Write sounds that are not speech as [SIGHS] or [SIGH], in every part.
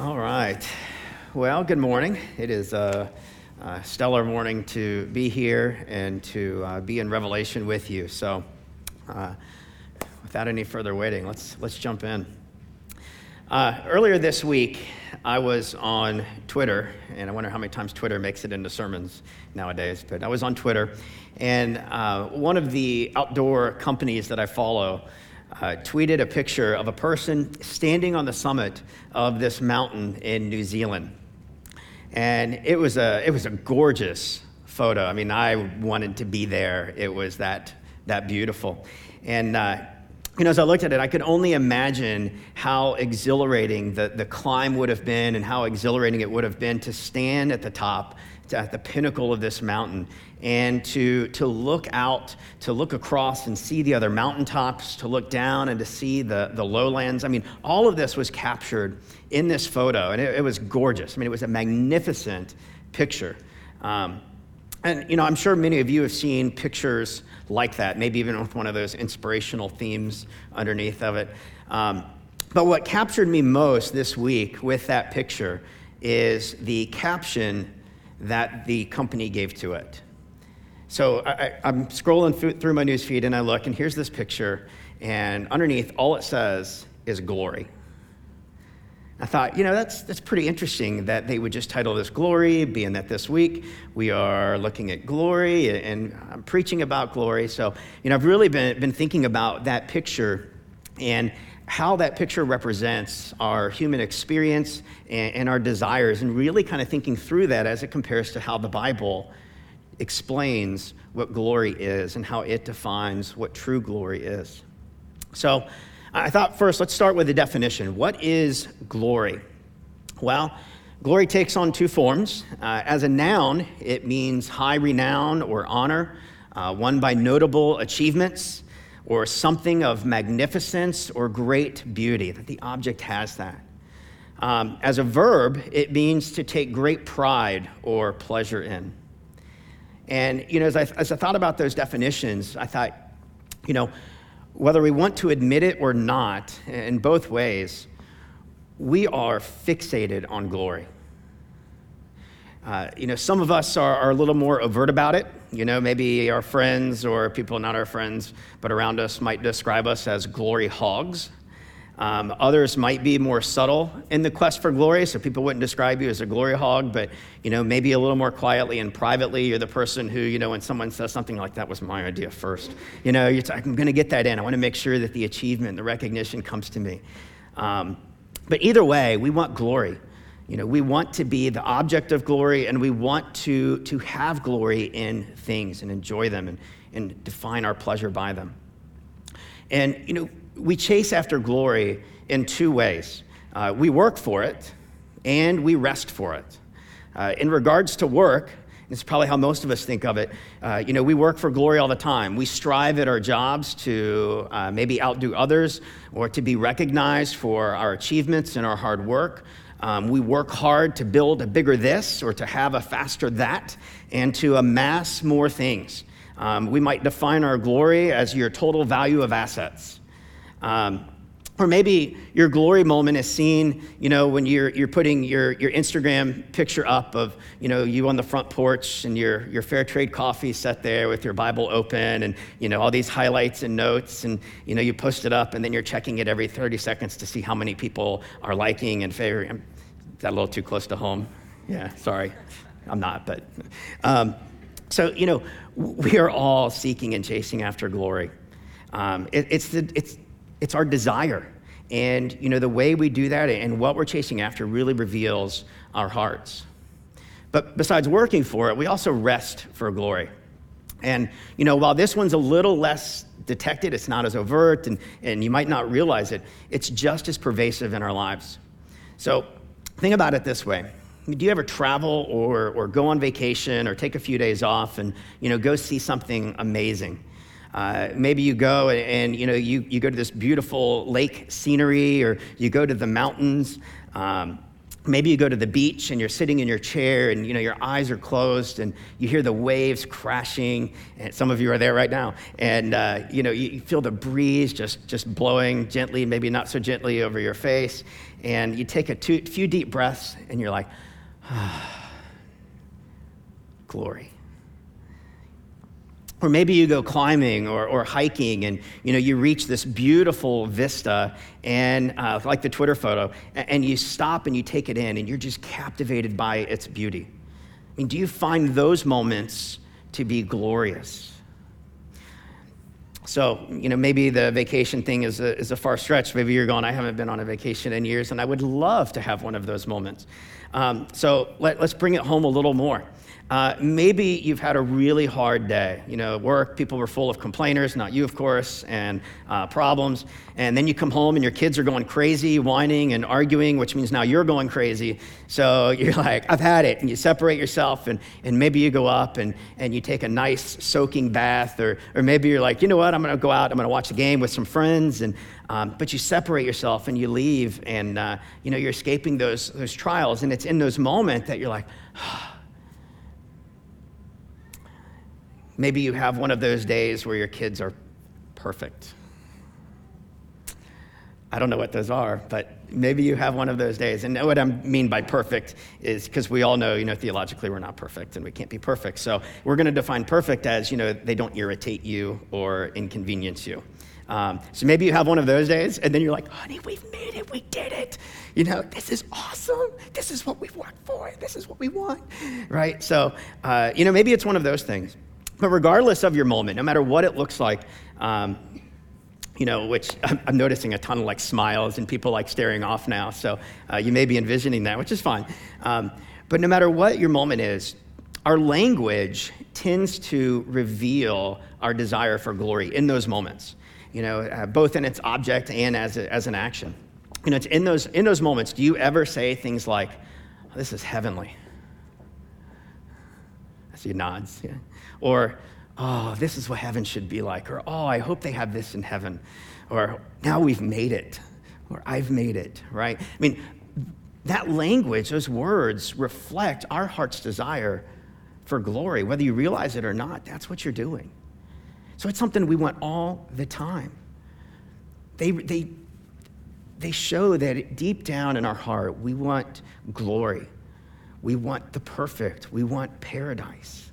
All right. Well, good morning. It is a, a stellar morning to be here and to uh, be in Revelation with you. So, uh, without any further waiting, let's let's jump in. Uh, earlier this week, I was on Twitter, and I wonder how many times Twitter makes it into sermons nowadays. But I was on Twitter, and uh, one of the outdoor companies that I follow uh, tweeted a picture of a person standing on the summit of this mountain in New Zealand. And it was a, it was a gorgeous photo. I mean, I wanted to be there. It was that, that beautiful. And, uh, you know, as I looked at it, I could only imagine how exhilarating the, the climb would have been and how exhilarating it would have been to stand at the top, at the pinnacle of this mountain, and to, to look out, to look across and see the other mountaintops, to look down and to see the, the lowlands. I mean, all of this was captured in this photo, and it, it was gorgeous. I mean, it was a magnificent picture. Um, and, you know, I'm sure many of you have seen pictures like that, maybe even with one of those inspirational themes underneath of it. Um, but what captured me most this week with that picture is the caption that the company gave to it. So I, am scrolling through my newsfeed and I look, and here's this picture, and underneath, all it says is glory. I thought, you know, that's, that's pretty interesting that they would just title this Glory, being that this week we are looking at glory and I'm preaching about glory. So, you know, I've really been, been thinking about that picture and how that picture represents our human experience and, and our desires, and really kind of thinking through that as it compares to how the Bible explains what glory is and how it defines what true glory is. So I thought first, let's start with the definition. What is glory? Well, glory takes on two forms. Uh, as a noun, it means high renown or honor, uh, won by notable achievements or something of magnificence or great beauty, that the object has that. Um, as a verb, it means to take great pride or pleasure in. And, you know, as I, as I thought about those definitions, I thought, you know, whether we want to admit it or not, in both ways, we are fixated on glory. Uh, you know, some of us are, are, a little more overt about it. You know, maybe our friends or people not our friends, but around us might describe us as glory hogs. Um, others might be more subtle in the quest for glory, so people wouldn't describe you as a glory hog, but you know maybe a little more quietly and privately. You're the person who you know when someone says something like that was my idea first. You know, you're I'm going to get that in. I want to make sure that the achievement, the recognition comes to me. Um, but either way, we want glory. You know, we want to be the object of glory, and we want to to have glory in things and enjoy them and, and define our pleasure by them. And you know we chase after glory in two ways uh, we work for it, and we rest for it. Uh, in regards to work, it's probably how most of us think of it. Uh, you know, we work for glory all the time. We strive at our jobs to uh, maybe outdo others or to be recognized for our achievements and our hard work. Um, we work hard to build a bigger this or to have a faster that and to amass more things. Um, we might define our glory as your total value of assets. Um, or maybe your glory moment is seen, you know, when you're, you're putting your, your Instagram picture up of, you know, you on the front porch and your, your fair trade coffee set there with your Bible open and, you know, all these highlights and notes and, you know, you post it up and then you're checking it every 30 seconds to see how many people are liking and favoring. Is that a little too close to home? Yeah, sorry. I'm not, but. Um, so, you know, we are all seeking and chasing after glory. Um, it, it's, the, it's, it's our desire. And you know, the way we do that and what we're chasing after really reveals our hearts. But besides working for it, we also rest for glory. And you know, while this one's a little less detected, it's not as overt, and, and you might not realize it, it's just as pervasive in our lives. So think about it this way. Do you ever travel or, or go on vacation or take a few days off and you know, go see something amazing? Uh, maybe you go and, you know you, you go to this beautiful lake scenery or you go to the mountains. Um, maybe you go to the beach and you're sitting in your chair and you know your eyes are closed and you hear the waves crashing. And some of you are there right now. And uh, you know you feel the breeze just just blowing gently maybe not so gently over your face. And you take a two, few deep breaths and you're like ah, [SIGHS] glory or maybe you go climbing or, or hiking and you know you reach this beautiful vista and uh, like the twitter photo and you stop and you take it in and you're just captivated by its beauty i mean do you find those moments to be glorious so, you know, maybe the vacation thing is a, is a far stretch. Maybe you're going, I haven't been on a vacation in years, and I would love to have one of those moments. Um, so let, let's bring it home a little more. Uh, maybe you've had a really hard day. You know, work, people were full of complainers, not you, of course, and uh, problems. And then you come home and your kids are going crazy, whining and arguing, which means now you're going crazy. So [LAUGHS] you're like, I've had it. And you separate yourself, and, and maybe you go up and, and you take a nice soaking bath. Or, or maybe you're like, you know what, I'm going to go out, I'm going to watch a game with some friends. And, um, but you separate yourself and you leave, and uh, you know, you're escaping those, those trials. And it's in those moments that you're like, [SIGHS] oh, Maybe you have one of those days where your kids are perfect. I don't know what those are, but maybe you have one of those days. And what I mean by perfect is because we all know, you know, theologically we're not perfect and we can't be perfect. So we're going to define perfect as, you know, they don't irritate you or inconvenience you. Um, so maybe you have one of those days, and then you're like, honey, we've made it. We did it. You know, this is awesome. This is what we've worked for. This is what we want. Right? So, uh, you know, maybe it's one of those things. But regardless of your moment, no matter what it looks like, um, you know, which [LAUGHS] I'm, I'm, noticing a ton of like smiles and people like staring off now. So uh, you may be envisioning that, which is fine. Um, but no matter what your moment is, our language tends to reveal our desire for glory in those moments, you know, uh, both in its object and as, a, as an action. You know, it's in those, in those moments, do you ever say things like, this is heavenly? I see nods, yeah. Or, oh, this is what heaven should be like. Or, oh, I hope they have this in heaven. Or, now we've made it. Or, I've made it, right? I mean, that language, those words reflect our heart's desire for glory. Whether you realize it or not, that's what you're doing. So it's something we want all the time. They, they, they show that deep down in our heart, we want glory. We want the perfect. We want paradise.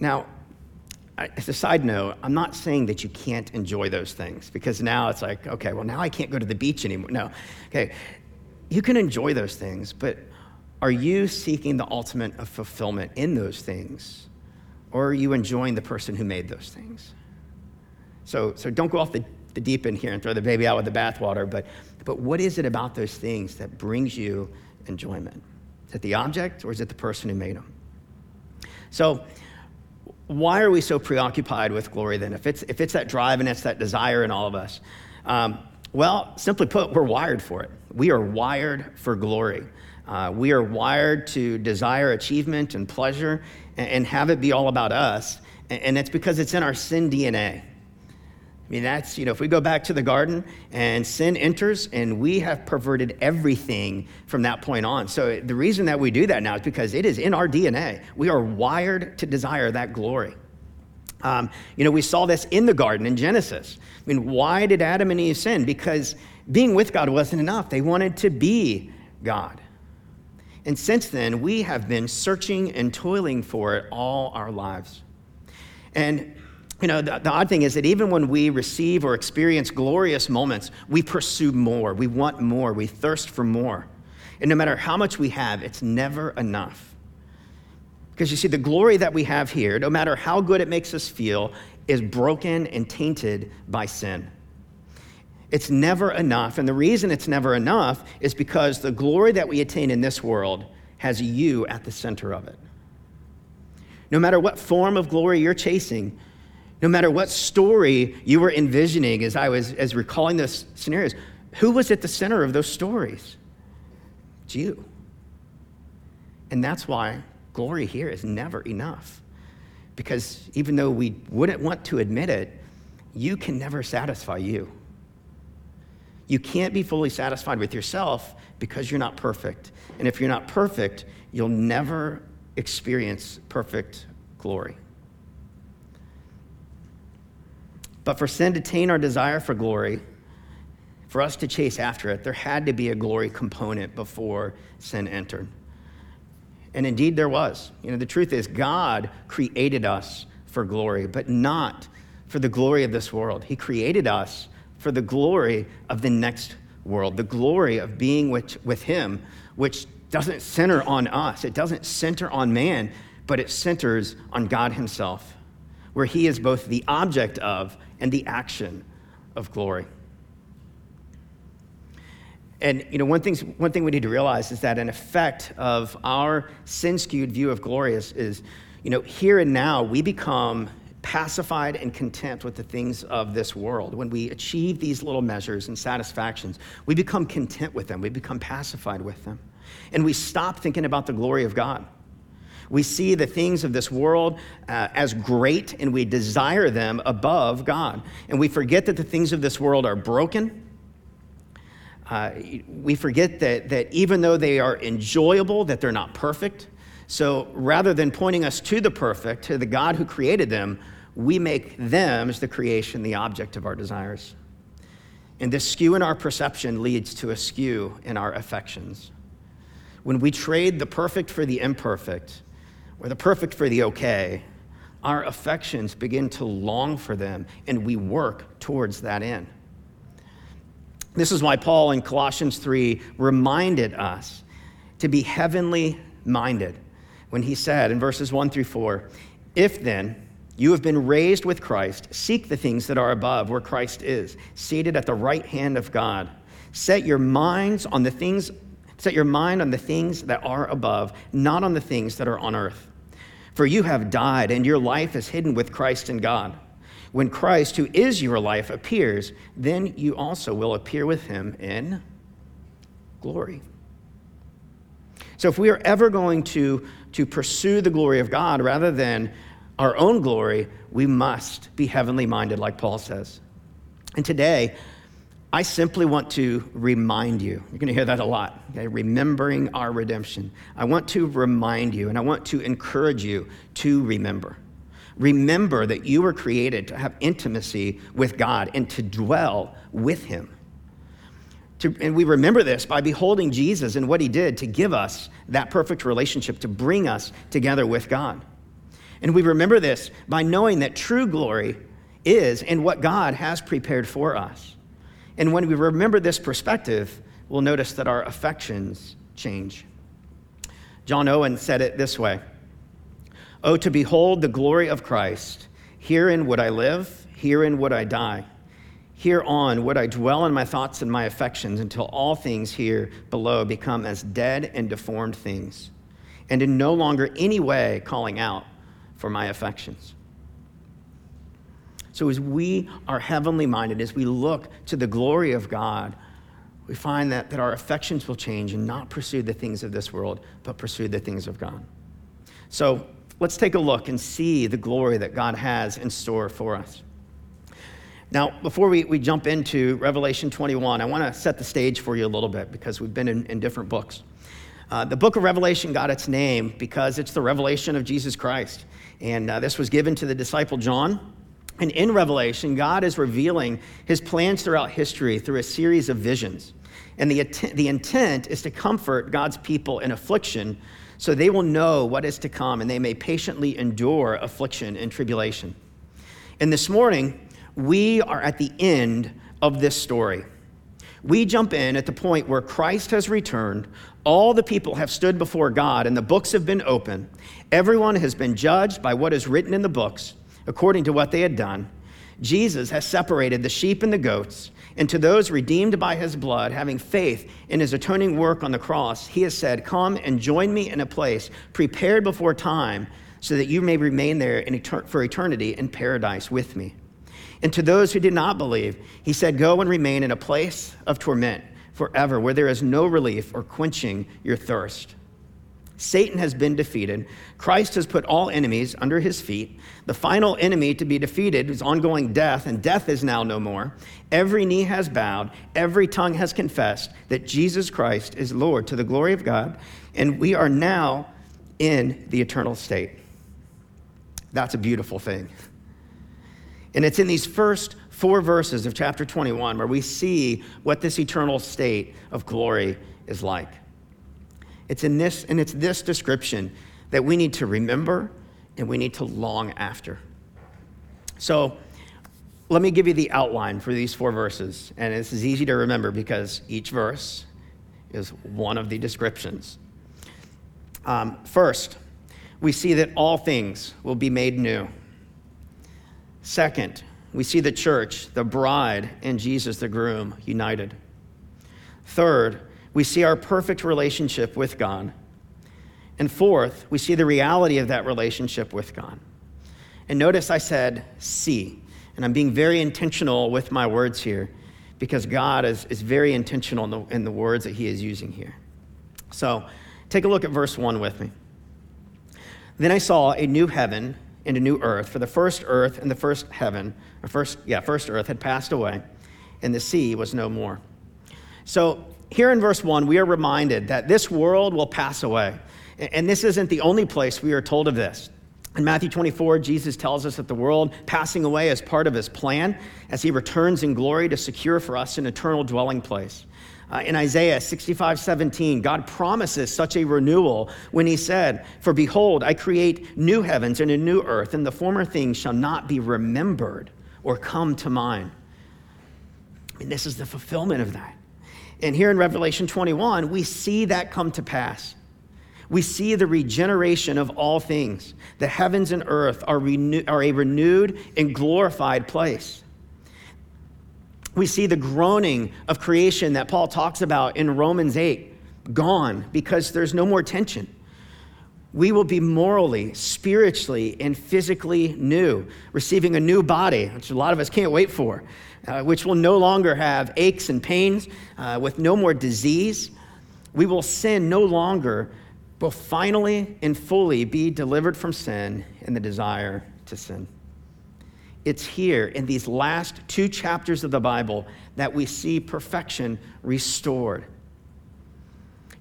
Now, as a side note, I'm not saying that you can't enjoy those things because now it's like, okay, well, now I can't go to the beach anymore. No. Okay. You can enjoy those things, but are you seeking the ultimate of fulfillment in those things? Or are you enjoying the person who made those things? So, so don't go off the, the deep end here and throw the baby out with the bathwater, but, but what is it about those things that brings you enjoyment? Is it the object or is it the person who made them? So, why are we so preoccupied with glory then? If it's, if it's that drive and it's that desire in all of us, um, well, simply put, we're wired for it. We are wired for glory. Uh, we are wired to desire achievement and pleasure and, and have it be all about us. And, and it's because it's in our sin DNA. I mean, that's, you know, if we go back to the garden and sin enters and we have perverted everything from that point on. So the reason that we do that now is because it is in our DNA. We are wired to desire that glory. Um, you know, we saw this in the garden in Genesis. I mean, why did Adam and Eve sin? Because being with God wasn't enough. They wanted to be God. And since then, we have been searching and toiling for it all our lives. And you know, the, the, odd thing is that even when we receive or experience glorious moments, we pursue more. We want more. We thirst for more. And no matter how much we have, it's never enough. Because you see, the glory that we have here, no matter how good it makes us feel, is broken and tainted by sin. It's never enough. And the reason it's never enough is because the glory that we attain in this world has you at the center of it. No matter what form of glory you're chasing, no matter what story you were envisioning as I was as recalling those scenarios, who was at the center of those stories? It's you. And that's why glory here is never enough. Because even though we wouldn't want to admit it, you can never satisfy you. You can't be fully satisfied with yourself because you're not perfect. And if you're not perfect, you'll never experience perfect glory. But for sin to taint our desire for glory, for us to chase after it, there had to be a glory component before sin entered. And indeed, there was. You know, the truth is, God created us for glory, but not for the glory of this world. He created us for the glory of the next world, the glory of being with, with Him, which doesn't center on us, it doesn't center on man, but it centers on God Himself, where He is both the object of and the action of glory. And you know, one, thing, one thing we need to realize is that an effect of our sin skewed view of glory is, is, you know, here and now we become pacified and content with the things of this world. When we achieve these little measures and satisfactions, we become content with them, we become pacified with them. And we stop thinking about the glory of God. We see the things of this world uh, as great and we desire them above God. And we forget that the things of this world are broken uh, we forget that, that even though they are enjoyable, that they're not perfect. So rather than pointing us to the perfect, to the God who created them, we make them as the creation the object of our desires. And this skew in our perception leads to a skew in our affections. When we trade the perfect for the imperfect, or the perfect for the okay, our affections begin to long for them, and we work towards that end. This is why Paul in Colossians 3 reminded us to be heavenly minded when he said in verses 1 through 4 If then you have been raised with Christ, seek the things that are above, where Christ is, seated at the right hand of God. Set your minds on the things, set your mind on the things that are above, not on the things that are on earth. For you have died, and your life is hidden with Christ in God. When Christ, who is your life, appears, then you also will appear with him in glory. So, if we are ever going to, to pursue the glory of God rather than our own glory, we must be heavenly minded, like Paul says. And today, I simply want to remind you. You're going to hear that a lot, okay? Remembering our redemption. I want to remind you and I want to encourage you to remember. Remember that you were created to have intimacy with God and to dwell with Him. To, and we remember this by beholding Jesus and what He did to give us that perfect relationship, to bring us together with God. And we remember this by knowing that true glory is in what God has prepared for us. And when we remember this perspective, we'll notice that our affections change. John Owen said it this way Oh, to behold the glory of Christ. Herein would I live, herein would I die. Hereon would I dwell in my thoughts and my affections until all things here below become as dead and deformed things, and in no longer any way calling out for my affections. So, as we are heavenly minded, as we look to the glory of God, we find that, that our affections will change and not pursue the things of this world, but pursue the things of God. So, let's take a look and see the glory that God has in store for us. Now, before we, we jump into Revelation 21, I want to set the stage for you a little bit because we've been in, in different books. Uh, the book of Revelation got its name because it's the revelation of Jesus Christ. And uh, this was given to the disciple John. And in Revelation, God is revealing his plans throughout history through a series of visions. And the, the intent is to comfort God's people in affliction so they will know what is to come and they may patiently endure affliction and tribulation. And this morning, we are at the end of this story. We jump in at the point where Christ has returned, all the people have stood before God, and the books have been opened. Everyone has been judged by what is written in the books, according to what they had done. Jesus has separated the sheep and the goats. And to those redeemed by his blood, having faith in his atoning work on the cross, he has said, Come and join me in a place prepared before time, so that you may remain there etern- for eternity in paradise with me. And to those who did not believe, he said, Go and remain in a place of torment forever, where there is no relief or quenching your thirst. Satan has been defeated. Christ has put all enemies under his feet. The final enemy to be defeated is ongoing death, and death is now no more. Every knee has bowed, every tongue has confessed that Jesus Christ is Lord to the glory of God, and we are now in the eternal state. That's a beautiful thing. And it's in these first four verses of chapter 21 where we see what this eternal state of glory is like. It's in this, and it's this description that we need to remember and we need to long after. So, let me give you the outline for these four verses. And this is easy to remember because each verse is one of the descriptions. Um, first, we see that all things will be made new. Second, we see the church, the bride, and Jesus, the groom, united. Third, we see our perfect relationship with God. And fourth, we see the reality of that relationship with God. And notice I said see, and I'm being very intentional with my words here because God is, is very intentional in the, in the words that He is using here. So take a look at verse 1 with me. Then I saw a new heaven and a new earth, for the first earth and the first heaven, or first, yeah, first earth had passed away, and the sea was no more. So here in verse 1, we are reminded that this world will pass away. And this isn't the only place we are told of this. In Matthew 24, Jesus tells us that the world passing away is part of his plan as he returns in glory to secure for us an eternal dwelling place. Uh, in Isaiah 65 17, God promises such a renewal when he said, For behold, I create new heavens and a new earth, and the former things shall not be remembered or come to mind. Mean, this is the fulfillment of that. And here in Revelation 21, we see that come to pass. We see the regeneration of all things. The heavens and earth are, renew- are a renewed and glorified place. We see the groaning of creation that Paul talks about in Romans 8 gone because there's no more tension. We will be morally, spiritually, and physically new, receiving a new body, which a lot of us can't wait for uh, which will no longer have aches and pains, uh, with no more disease. We will sin no longer, will finally and fully be delivered from sin and the desire to sin. It's here in these last two chapters of the Bible that we see perfection restored.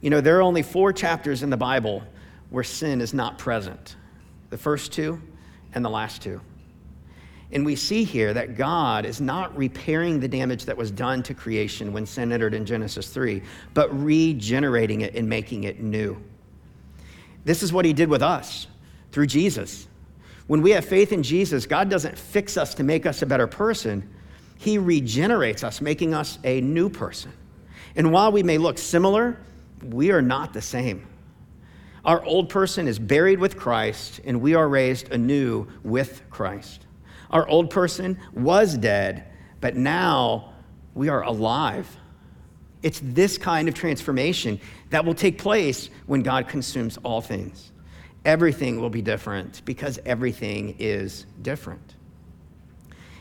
You know, there are only four chapters in the Bible where sin is not present the first two and the last two. And we see here that God is not repairing the damage that was done to creation when sin entered in Genesis 3, but regenerating it and making it new. This is what he did with us through Jesus. When we have faith in Jesus, God doesn't fix us to make us a better person, He regenerates us, making us a new person. And while we may look similar, we are not the same. Our old person is buried with Christ, and we are raised anew with Christ. Our old person was dead, but now we are alive. It's this kind of transformation that will take place when God consumes all things. Everything will be different because everything is different.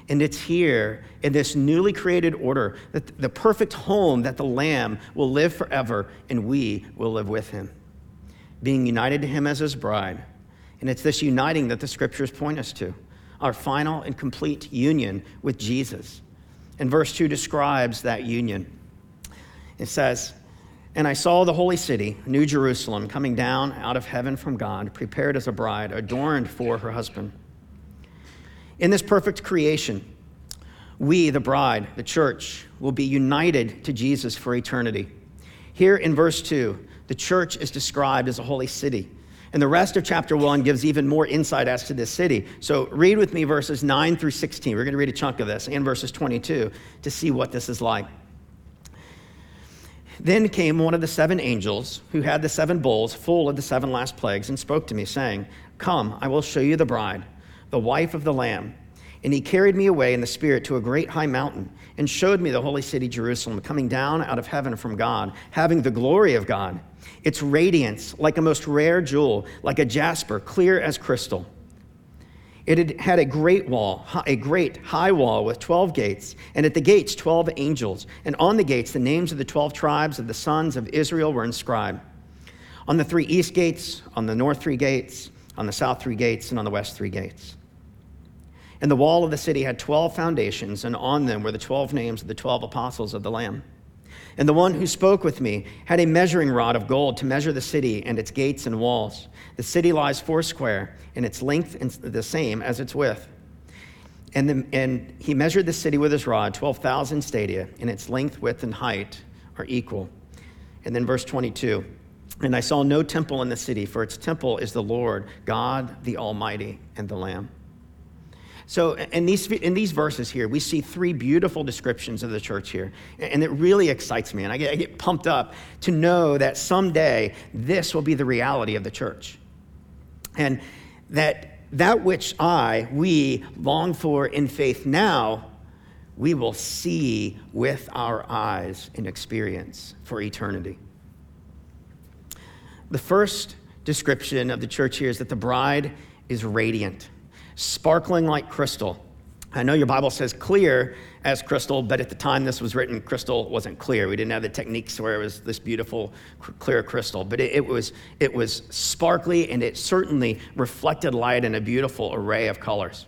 And it's here in this newly created order that the perfect home that the Lamb will live forever and we will live with him, being united to him as his bride. And it's this uniting that the scriptures point us to our final and complete union with Jesus. And verse 2 describes that union. It says, And I saw the holy city, New Jerusalem, coming down out of heaven from God, prepared as a bride, adorned for her husband. In this perfect creation, we, the bride, the church, will be united to Jesus for eternity. Here in verse 2, the church is described as a holy city. And the rest of chapter 1 gives even more insight as to this city. So read with me verses 9 through 16. We're going to read a chunk of this and verses 22 to see what this is like. Then came one of the seven angels who had the seven bowls full of the seven last plagues and spoke to me, saying, Come, I will show you the bride, the wife of the Lamb. And he carried me away in the Spirit to a great high mountain and showed me the holy city Jerusalem coming down out of heaven from God, having the glory of God its radiance like a most rare jewel, like a jasper, clear as crystal. It had a great wall, a great high wall with 12 gates, and at the gates, 12 angels. And on the gates, the names of the 12 tribes of the sons of Israel were inscribed. on the three east gates, on the north three gates, on the south three gates, and on the west three gates. And the wall of the city had 12 foundations, and on them were the 12 names of the 12 apostles of the Lamb. And the one who spoke with me had a measuring rod of gold to measure the city and its gates and walls. The city lies foursquare, and its length is the same as its width. And, the, and he measured the city with his rod, 12,000 stadia, and its length, width, and height are equal. And then verse 22 And I saw no temple in the city, for its temple is the Lord, God the Almighty, and the Lamb. So, in these, in these verses here, we see three beautiful descriptions of the church here. And it really excites me. And I get, I get pumped up to know that someday this will be the reality of the church. And that that which I, we long for in faith now, we will see with our eyes and experience for eternity. The first description of the church here is that the bride is radiant sparkling like crystal. I know your Bible says clear as crystal, but at the time this was written, crystal wasn't clear. We didn't have the techniques where it was this beautiful, clear crystal, but it, it, was, it was sparkly and it certainly reflected light in a beautiful array of colors.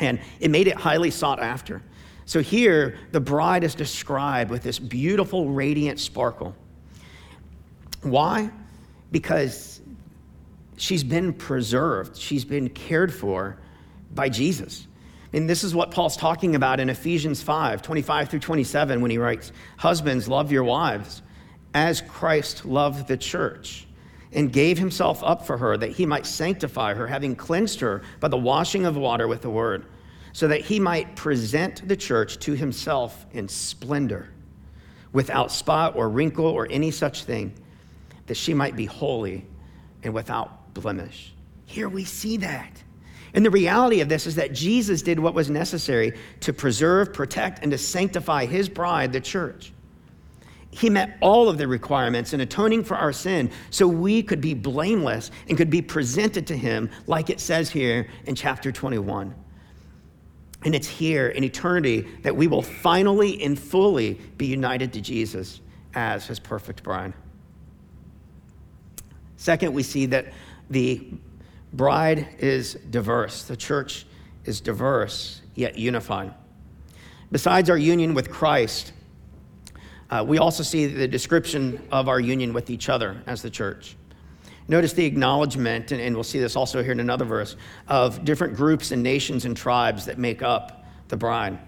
And it made it highly sought after. So here, the bride is described with this beautiful, radiant sparkle. Why? Because she's been preserved, she's been cared for by Jesus. And this is what Paul's talking about in Ephesians 5 25 through 27 when he writes, Husbands, love your wives as Christ loved the church and gave himself up for her that he might sanctify her, having cleansed her by the washing of water with the word, so that he might present the church to himself in splendor, without spot or wrinkle or any such thing, that she might be holy and without blemish. Here we see that. And the reality of this is that Jesus did what was necessary to preserve, protect, and to sanctify his bride, the church. He met all of the requirements in atoning for our sin so we could be blameless and could be presented to him, like it says here in chapter 21. And it's here in eternity that we will finally and fully be united to Jesus as his perfect bride. Second, we see that the bride is diverse. The church is diverse, yet unified. Besides our union with Christ, uh, we also see the description of our union with each other as the church. Notice the acknowledgement, and, and we'll see this also here in another verse, of different groups and nations and tribes that make up the bride.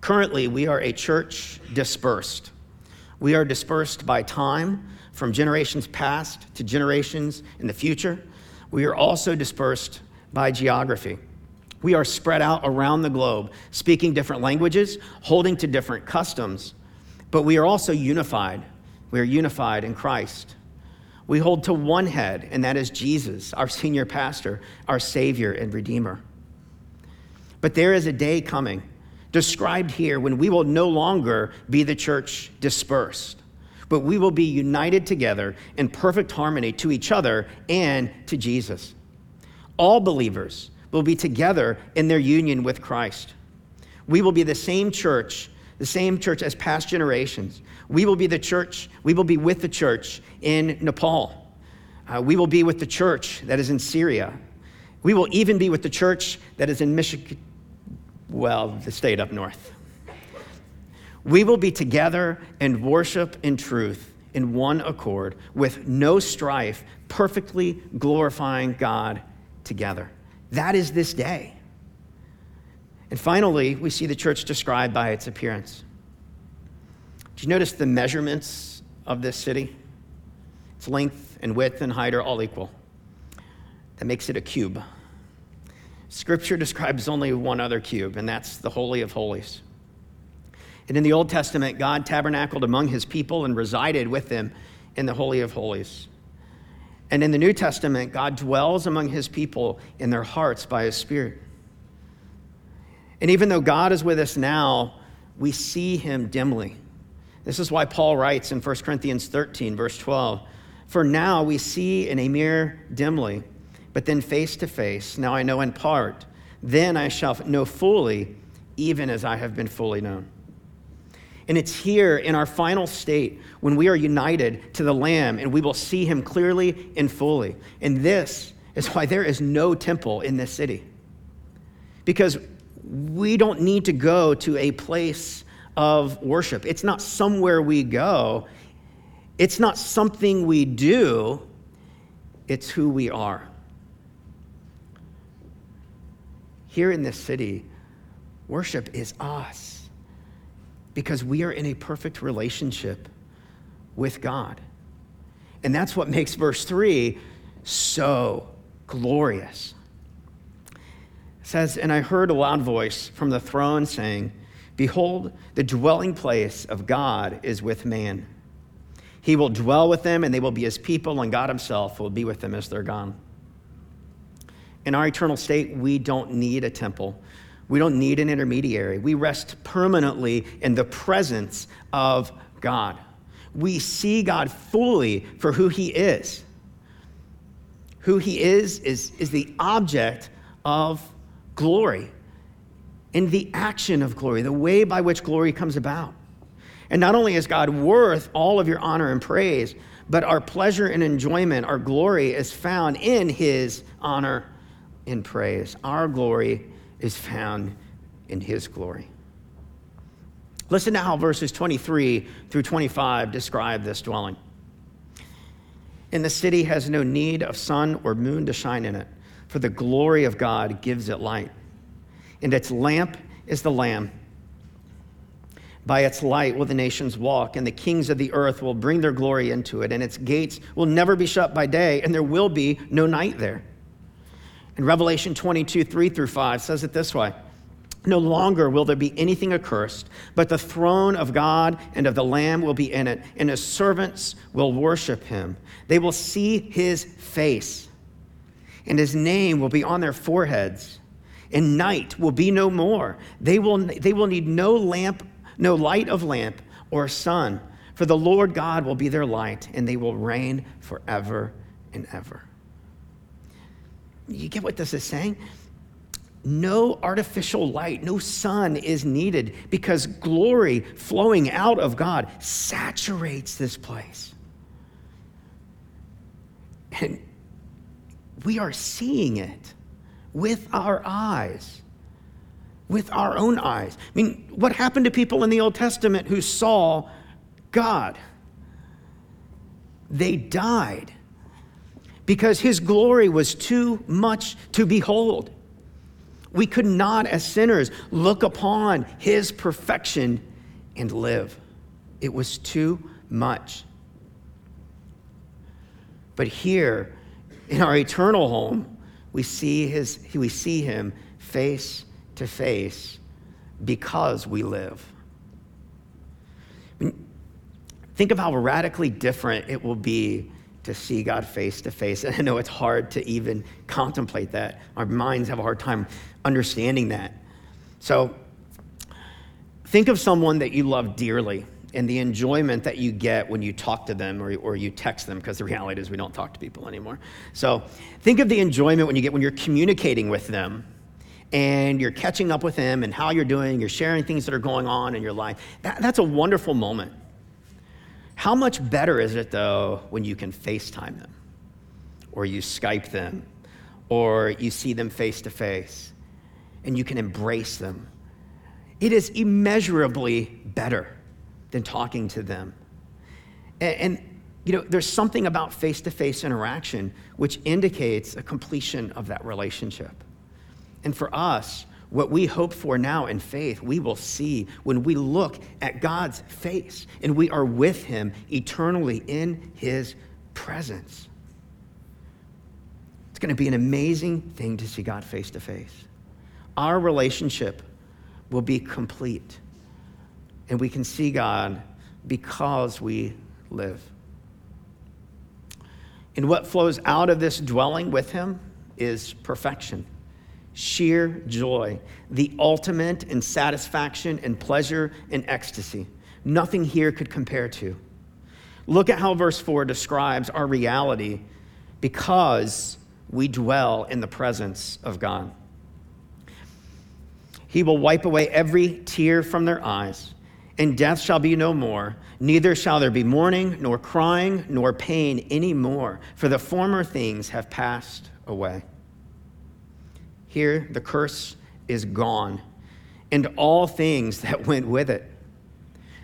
Currently, we are a church dispersed. We are dispersed by time, from generations past to generations in the future we are also dispersed by geography. We are spread out around the globe, speaking different languages, holding to different customs, but we are also unified. We are unified in Christ. We hold to one head, and that is Jesus, our senior pastor, our Savior and Redeemer. But there is a day coming, described here, when we will no longer be the church dispersed but we will be united together in perfect harmony to each other and to Jesus. All believers will be together in their union with Christ. We will be the same church, the same church as past generations. We will be the church, we will be with the church in Nepal. Uh, we will be with the church that is in Syria. We will even be with the church that is in Michigan, well, the state up north. We will be together and worship in truth in one accord with no strife, perfectly glorifying God together. That is this day. And finally, we see the church described by its appearance. Do you notice the measurements of this city? Its length and width and height are all equal. That makes it a cube. Scripture describes only one other cube, and that's the Holy of Holies. And in the Old Testament, God tabernacled among his people and resided with them in the Holy of Holies. And in the New Testament, God dwells among his people in their hearts by his Spirit. And even though God is with us now, we see him dimly. This is why Paul writes in 1 Corinthians 13, verse 12 For now we see in a mirror dimly, but then face to face. Now I know in part, then I shall know fully, even as I have been fully known. And it's here in our final state when we are united to the Lamb and we will see him clearly and fully. And this is why there is no temple in this city. Because we don't need to go to a place of worship. It's not somewhere we go, it's not something we do, it's who we are. Here in this city, worship is us because we are in a perfect relationship with God. And that's what makes verse 3 so glorious. It says, And I heard a loud voice from the throne saying, Behold, the dwelling place of God is with man. He will dwell with them, and they will be his people, and God himself will be with them as they're gone. In our eternal state, we don't need a temple. We don't need an intermediary. We rest permanently in the presence of God. We see God fully for who he is. Who he is is, is the object of glory and the action of glory, the way by which glory comes about. And not only is God worth all of your honor and praise, but our pleasure and enjoyment, our glory is found in his honor and praise. Our glory is found in his glory. Listen to how verses 23 through 25 describe this dwelling. And the city has no need of sun or moon to shine in it, for the glory of God gives it light and its lamp is the Lamb. By its light will the nations walk, and the kings of the earth will bring their glory into it, and its gates will never be shut by day, and there will be no night there. And Revelation 22, 3 through 5 says it this way No longer will there be anything accursed, but the throne of God and of the Lamb will be in it, and his servants will worship him. They will see his face, and his name will be on their foreheads and night will be no more. They will, they will need no lamp, no light of lamp or sun, for the Lord God will be their light, and they will reign forever and ever. You get what this is saying? No artificial light, no sun is needed because glory flowing out of God saturates this place. And we are seeing it with our eyes. With our own eyes. I mean, what happened to people in the Old Testament who saw God? They died because his glory was too much to behold. We could not, as sinners, look upon his perfection and live. It was too much. But here, in our eternal home, we see, his, we see him face to face because we live. think of how radically different it will be to see God face to face. And [LAUGHS] I know it's hard to even contemplate that. Our minds have a hard time understanding that. So think of someone that you love dearly and the enjoyment that you get when you talk to them or, or you text them, because the reality is we don't talk to people anymore. So think of the enjoyment when you get when you're communicating with them and you're catching up with them and how you're doing, you're sharing things that are going on in your life. That, that's a wonderful moment. How much better is it, though, when you can FaceTime them or you Skype them or you see them face to face and you can embrace them? It is immeasurably better than talking to them. And, and you know, there's something about face to face interaction which indicates a completion of that relationship. And for us, what we hope for now in faith, we will see when we look at God's face and we are with Him eternally in His presence. It's going to be an amazing thing to see God face to face. Our relationship will be complete and we can see God because we live. And what flows out of this dwelling with Him is perfection, sheer joy, the ultimate in satisfaction and pleasure and ecstasy. Nothing here could compare to. Look at how verse 4 describes our reality because we dwell in the presence of God. He will wipe away every tear from their eyes and death shall be no more. Neither shall there be mourning, nor crying, nor pain any more, for the former things have passed away. Here, the curse is gone, and all things that went with it.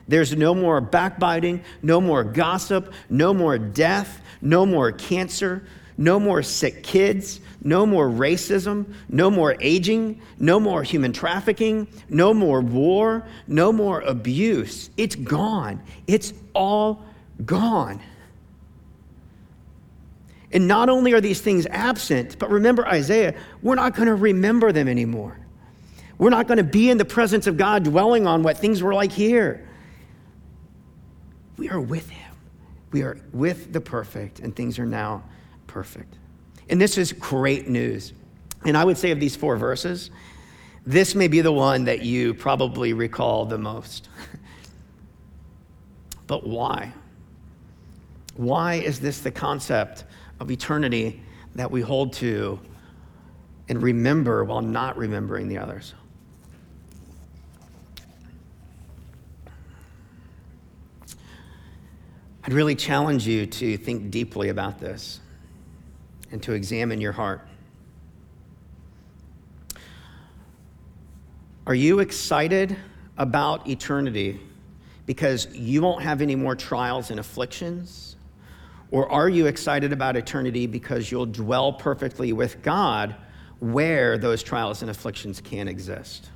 There's no more backbiting, no more gossip, no more death, no more cancer, no more sick kids, no more racism, no more aging, no more human trafficking, no more war, no more abuse. It's gone. It's all gone. And not only are these things absent, but remember Isaiah, we're not going to remember them anymore. We're not going to be in the presence of God dwelling on what things were like here. We are with Him. We are with the perfect, and things are now perfect. And this is great news. And I would say of these four verses, this may be the one that you probably recall the most. [LAUGHS] but why? Why is this the concept of eternity that we hold to and remember while not remembering the others? I'd really challenge you to think deeply about this and to examine your heart. Are you excited about eternity because you won't have any more trials and afflictions? Or are you excited about eternity because you'll dwell perfectly with God where those trials and afflictions can exist?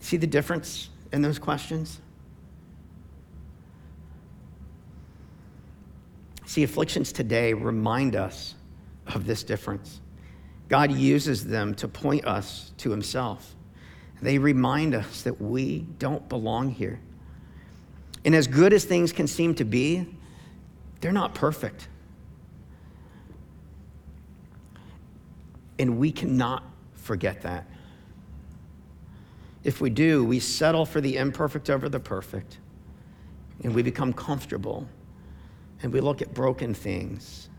See the difference in those questions? See, afflictions today remind us of this difference. God uses them to point us to Himself. They remind us that we don't belong here. And as good as things can seem to be, they're not perfect. And we cannot forget that. If we do, we settle for the imperfect over the perfect, and we become comfortable and we look at broken things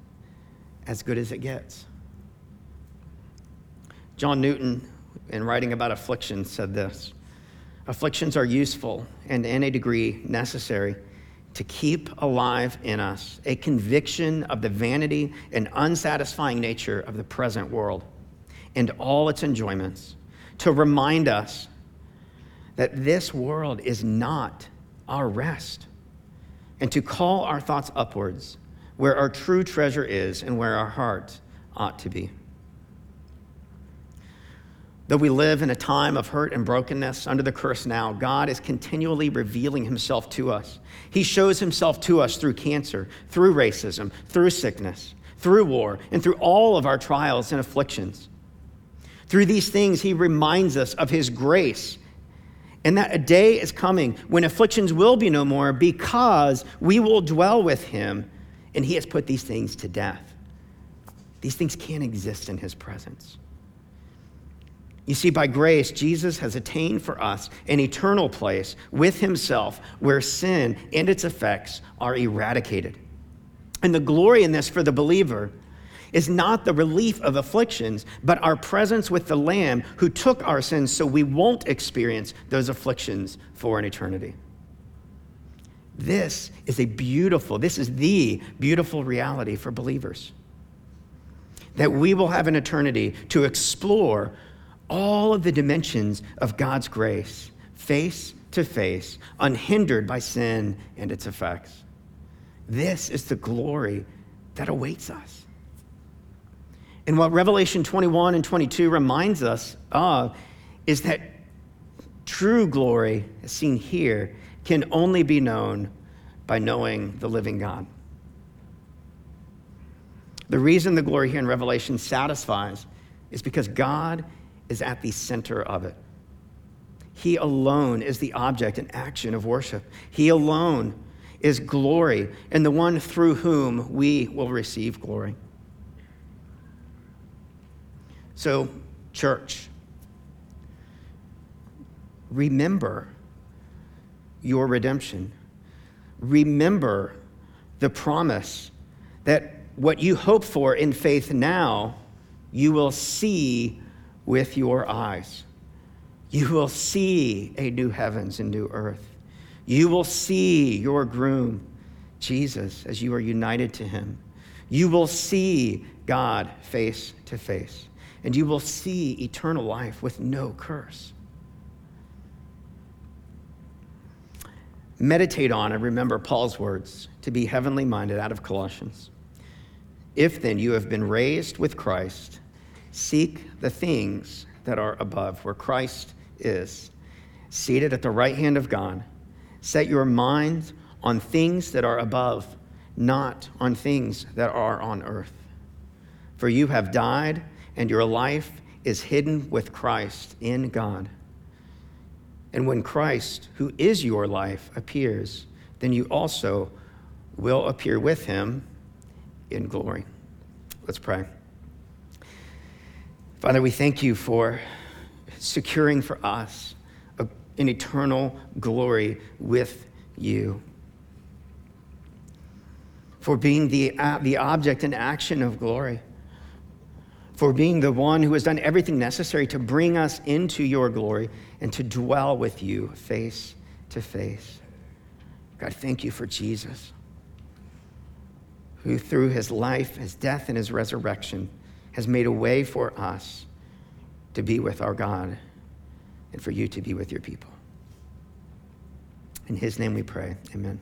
as good as it gets. John Newton, in writing about affliction, said this Afflictions are useful and, in a degree, necessary to keep alive in us a conviction of the vanity and unsatisfying nature of the present world and all its enjoyments, to remind us that this world is not our rest and to call our thoughts upwards, where our true treasure is and where our heart ought to be. Though we live in a time of hurt and brokenness under the curse now, God is continually revealing himself to us. He shows himself to us through cancer, through racism, through sickness, through war, and through all of our trials and afflictions. Through these things, he reminds us of his grace and that a day is coming when afflictions will be no more because we will dwell with him and he has put these things to death. These things can't exist in his presence. You see, by grace, Jesus has attained for us an eternal place with himself where sin and its effects are eradicated. And the glory in this for the believer is not the relief of afflictions, but our presence with the Lamb who took our sins so we won't experience those afflictions for an eternity. This is a beautiful, this is the beautiful reality for believers. That we will have an eternity to explore all of the dimensions of God's grace, face to face, unhindered by sin and its effects. This is the glory that awaits us. And what Revelation 21 and 22 reminds us of is that true glory, as seen here, can only be known by knowing the living God. The reason the glory here in Revelation satisfies is because God is at the center of it. He alone is the object and action of worship. He alone is glory and the one through whom we will receive glory. So, church, remember your redemption. Remember the promise that what you hope for in faith now, you will see with your eyes. You will see a new heavens and new earth. You will see your groom, Jesus, as you are united to him. You will see God face to face, and you will see eternal life with no curse. Meditate on and remember Paul's words to be heavenly minded out of Colossians. If then you have been raised with Christ, seek the things that are above, where Christ is, seated at the right hand of God. Set your mind on things that are above, not on things that are on earth. For you have died, and your life is hidden with Christ in God. And when Christ, who is your life, appears, then you also will appear with him in glory. Let's pray. Father, we thank you for securing for us an eternal glory with you. For being the, uh, the object and action of glory. For being the one who has done everything necessary to bring us into your glory and to dwell with you face to face. God, thank you for Jesus, who through his life, his death, and his resurrection has made a way for us to be with our God and for you to be with your people. In his name we pray. Amen.